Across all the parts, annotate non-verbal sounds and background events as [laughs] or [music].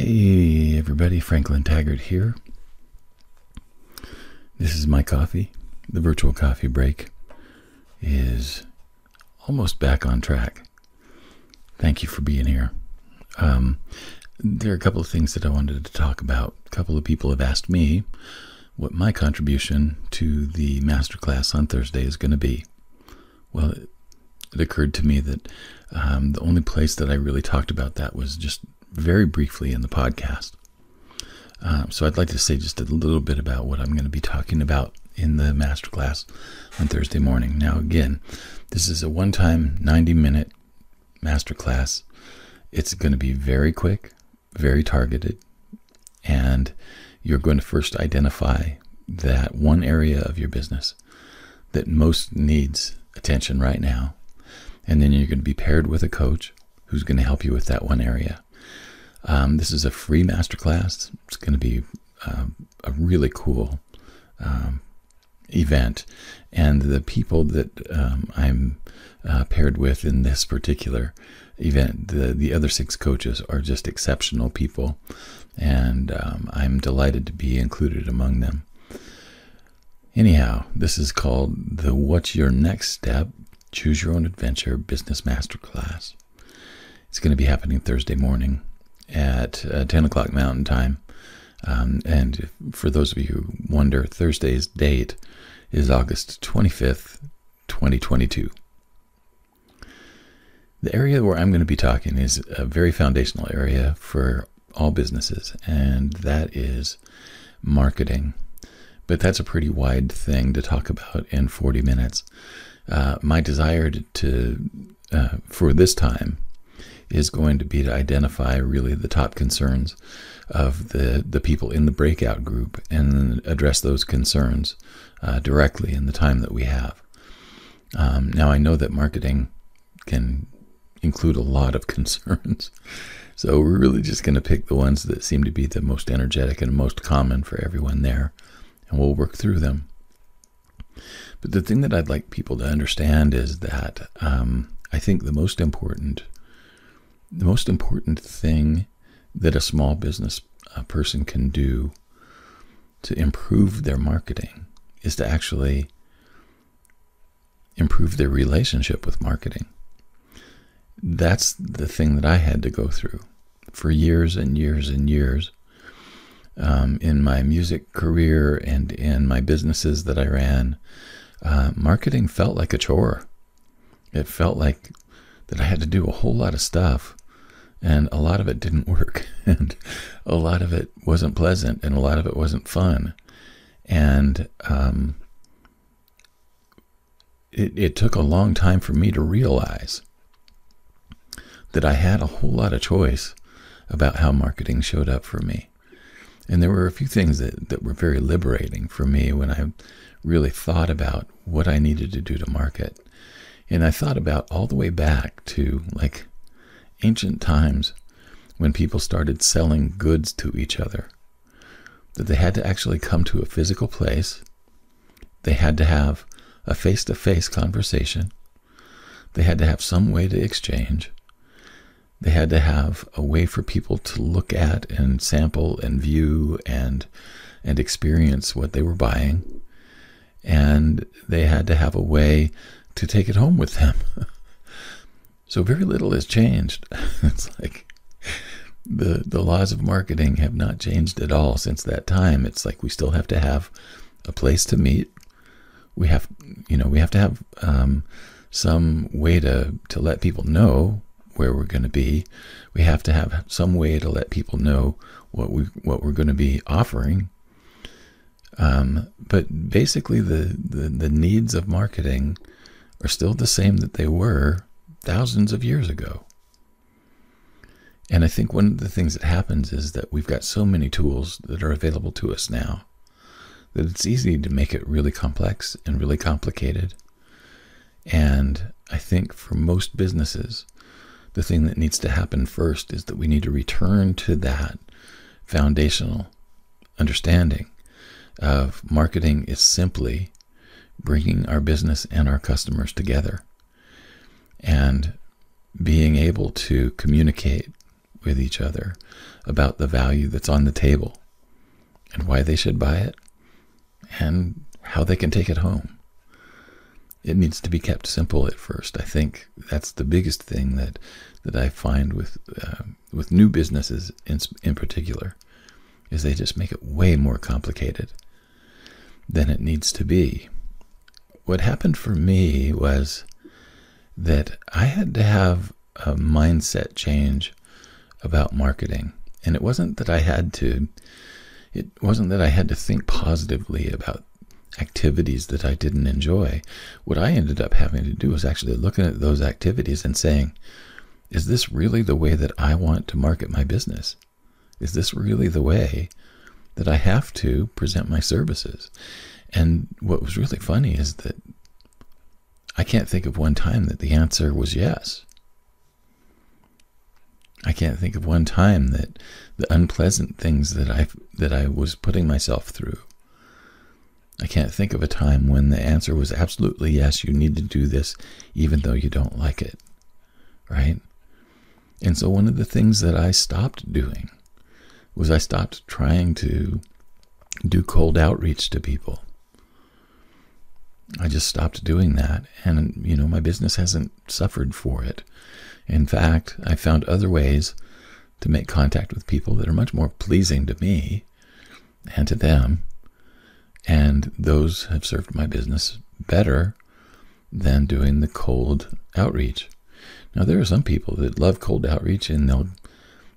Hey, everybody, Franklin Taggart here. This is my coffee. The virtual coffee break is almost back on track. Thank you for being here. Um, there are a couple of things that I wanted to talk about. A couple of people have asked me what my contribution to the masterclass on Thursday is going to be. Well, it, occurred to me that um, the only place that I really talked about that was just very briefly in the podcast. Um, so I'd like to say just a little bit about what I'm going to be talking about in the masterclass on Thursday morning. Now, again, this is a one time 90 minute masterclass. It's going to be very quick, very targeted, and you're going to first identify that one area of your business that most needs attention right now. And then you're going to be paired with a coach who's going to help you with that one area. Um, this is a free masterclass. It's going to be uh, a really cool um, event. And the people that um, I'm uh, paired with in this particular event, the, the other six coaches are just exceptional people. And um, I'm delighted to be included among them. Anyhow, this is called the What's Your Next Step Choose Your Own Adventure Business Masterclass. It's going to be happening Thursday morning at uh, 10 o'clock Mountain Time. Um, and for those of you who wonder, Thursday's date is August 25th, 2022. The area where I'm going to be talking is a very foundational area for all businesses, and that is marketing. But that's a pretty wide thing to talk about in 40 minutes. Uh, my desire to, uh, for this time is going to be to identify really the top concerns of the, the people in the breakout group and address those concerns uh, directly in the time that we have. Um, now, I know that marketing can include a lot of [laughs] concerns. So we're really just going to pick the ones that seem to be the most energetic and most common for everyone there, and we'll work through them. But the thing that I'd like people to understand is that um, I think the most important the most important thing that a small business person can do to improve their marketing is to actually improve their relationship with marketing. That's the thing that I had to go through for years and years and years um, in my music career and in my businesses that I ran. Uh, marketing felt like a chore. It felt like that I had to do a whole lot of stuff and a lot of it didn't work. [laughs] And a lot of it wasn't pleasant and a lot of it wasn't fun. And um, it, it took a long time for me to realize that i had a whole lot of choice about how marketing showed up for me. And there were a few things that, that were very liberating for me when i really thought about what i needed to do to market. And i thought about all the way back to like ancient times when people started selling goods to each other, that they had to actually come to a physical place, they had to have a face to face conversation, they had to have some way to exchange, they had to have a way for people to look at and sample and view and and experience what they were buying and they had to have a way to take it home with them [laughs] So very little has changed. [laughs] it's like the the laws of marketing have not changed at all since that time. It's like we still have to have a place to meet. We have, you know, we have to have um, some way to to let people know where we're going to be. We have to have some way to let people know what we what we're going to be offering. Um, but basically, the, the the needs of marketing are still the same that they were thousands of years ago. And I think one of the things that happens is that we've got so many tools that are available to us now that it's easy to make it really complex and really complicated. And I think for most businesses, the thing that needs to happen first is that we need to return to that foundational understanding of marketing is simply bringing our business and our customers together and being able to communicate with each other about the value that's on the table and why they should buy it and how they can take it home. It needs to be kept simple at first. I think that's the biggest thing that that I find with uh, with new businesses in in particular is they just make it way more complicated than it needs to be. What happened for me was that I had to have a mindset change about marketing. And it wasn't that I had to it wasn't that I had to think positively about activities that I didn't enjoy. What I ended up having to do was actually looking at those activities and saying, is this really the way that I want to market my business? Is this really the way that I have to present my services? And what was really funny is that I can't think of one time that the answer was yes. I can't think of one time that the unpleasant things that I that I was putting myself through. I can't think of a time when the answer was absolutely yes, you need to do this even though you don't like it. Right? And so one of the things that I stopped doing was I stopped trying to do cold outreach to people. I just stopped doing that and you know my business hasn't suffered for it. In fact, I found other ways to make contact with people that are much more pleasing to me and to them. And those have served my business better than doing the cold outreach. Now there are some people that love cold outreach and they'll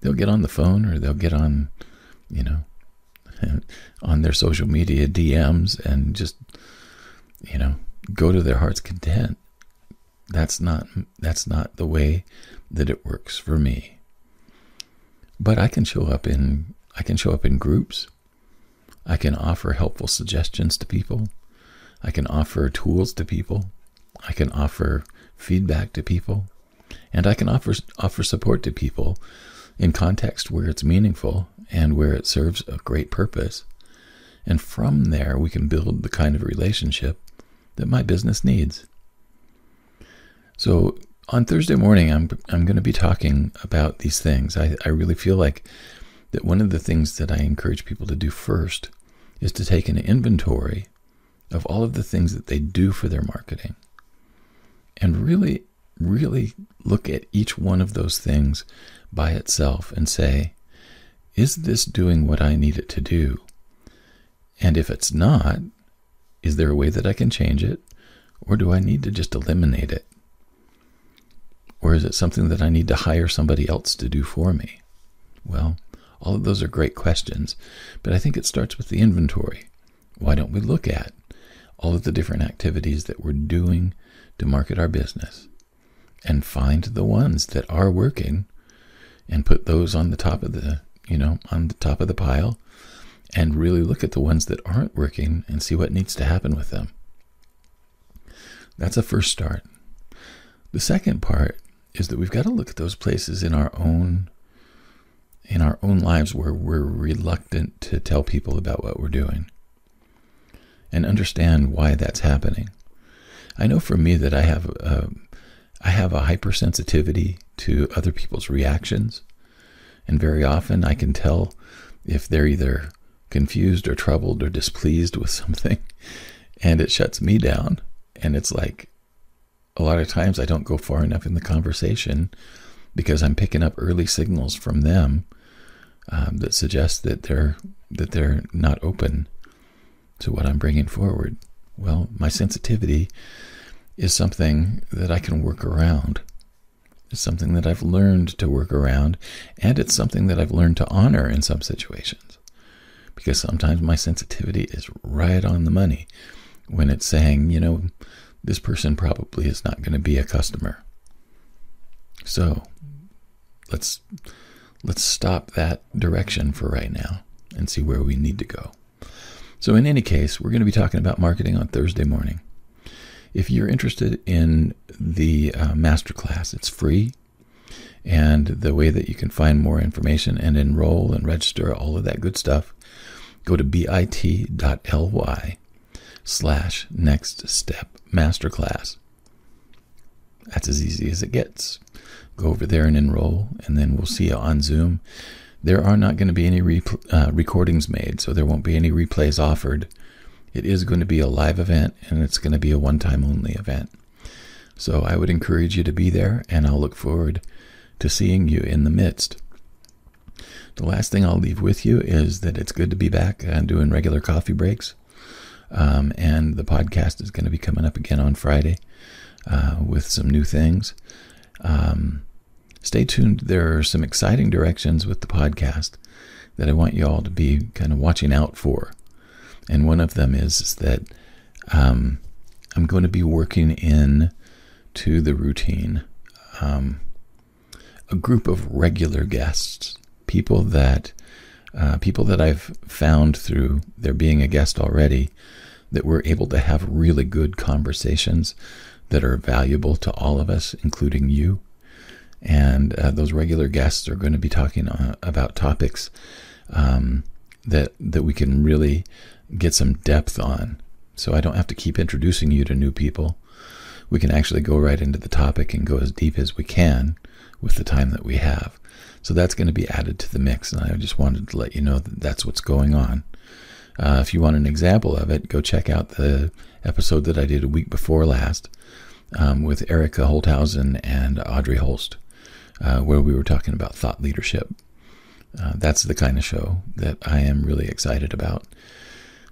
they'll get on the phone or they'll get on, you know, [laughs] on their social media DMs and just you know, go to their heart's content that's not that's not the way that it works for me. But I can show up in I can show up in groups. I can offer helpful suggestions to people. I can offer tools to people. I can offer feedback to people. And I can offer offer support to people in context where it's meaningful and where it serves a great purpose. And from there we can build the kind of relationship that my business needs. So on Thursday morning, I'm I'm going to be talking about these things. I, I really feel like that one of the things that I encourage people to do first is to take an inventory of all of the things that they do for their marketing and really, really look at each one of those things by itself and say, is this doing what I need it to do? And if it's not, is there a way that I can change it? Or do I need to just eliminate it? Or is it something that I need to hire somebody else to do for me? Well, all of those are great questions, but I think it starts with the inventory. Why don't we look at all of the different activities that we're doing to market our business and find the ones that are working and put those on the top of the, you know, on the top of the pile and really look at the ones that aren't working and see what needs to happen with them. That's a first start. The second part is that we've got to look at those places in our own in our own lives where we're reluctant to tell people about what we're doing and understand why that's happening. I know for me that I have a, I have a hypersensitivity to other people's reactions, and very often I can tell if they're either confused or troubled or displeased with something, and it shuts me down. And it's like a lot of times I don't go far enough in the conversation because I'm picking up early signals from them um, that suggest that they're that they're not open to what I'm bringing forward. Well, my sensitivity is something that I can work around. It's something that I've learned to work around, and it's something that I've learned to honor in some situations. Because sometimes my sensitivity is right on the money when it's saying, you know, this person probably is not going to be a customer. So let's let's stop that direction for right now and see where we need to go. So in any case, we're going to be talking about marketing on Thursday morning. If you're interested in the uh, masterclass, it's free. And the way that you can find more information and enroll and register, all of that good stuff, go to bit.ly slash next step masterclass. That's as easy as it gets. go over there and enroll, and then we'll see you on Zoom. There are not going to be any uh, recordings made, so there won't be any replays offered. It is going to be a live event, and it's going to be a one time only event. So I would encourage you to be there, and I'll look forward to seeing you in the midst. The last thing I'll leave with you is that it's good to be back and doing regular coffee breaks. Um, and the podcast is going to be coming up again on Friday uh, with some new things. Um, stay tuned. There are some exciting directions with the podcast that I want you all to be kind of watching out for. And one of them is, is that um, I'm going to be working in to the routine um, a group of regular guests, people that uh, people that I've found through their being a guest already, that we're able to have really good conversations that are valuable to all of us, including you. And uh, those regular guests are going to be talking uh, about topics um, that that we can really get some depth on. So I don't have to keep introducing you to new people. We can actually go right into the topic and go as deep as we can with the time that we have. So that's going to be added to the mix. And I just wanted to let you know that that's what's going on. Uh, if you want an example of it, go check out the episode that I did a week before last um, with Erica Holthausen and Audrey Holst, uh, where we were talking about thought leadership. Uh, that's the kind of show that I am really excited about.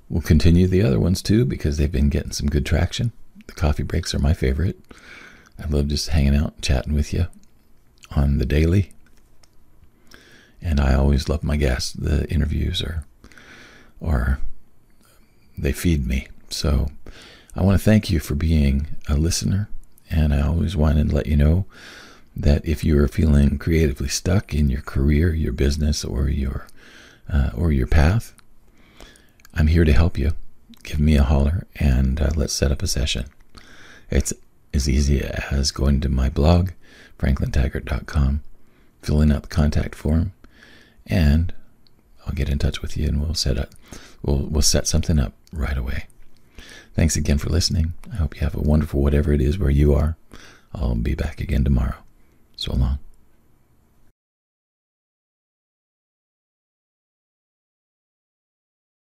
We'll continue the other ones too because they've been getting some good traction. The coffee breaks are my favorite. I love just hanging out, and chatting with you on the daily. And I always love my guests. The interviews are, are they feed me. So I want to thank you for being a listener. And I always wanted to let you know that if you are feeling creatively stuck in your career, your business, or your uh, or your path, I'm here to help you. Give me a holler and uh, let's set up a session. It's as easy as going to my blog, franklintaggart.com, filling out the contact form, and I'll get in touch with you and we'll set up we'll we'll set something up right away. Thanks again for listening. I hope you have a wonderful whatever it is where you are. I'll be back again tomorrow. So long.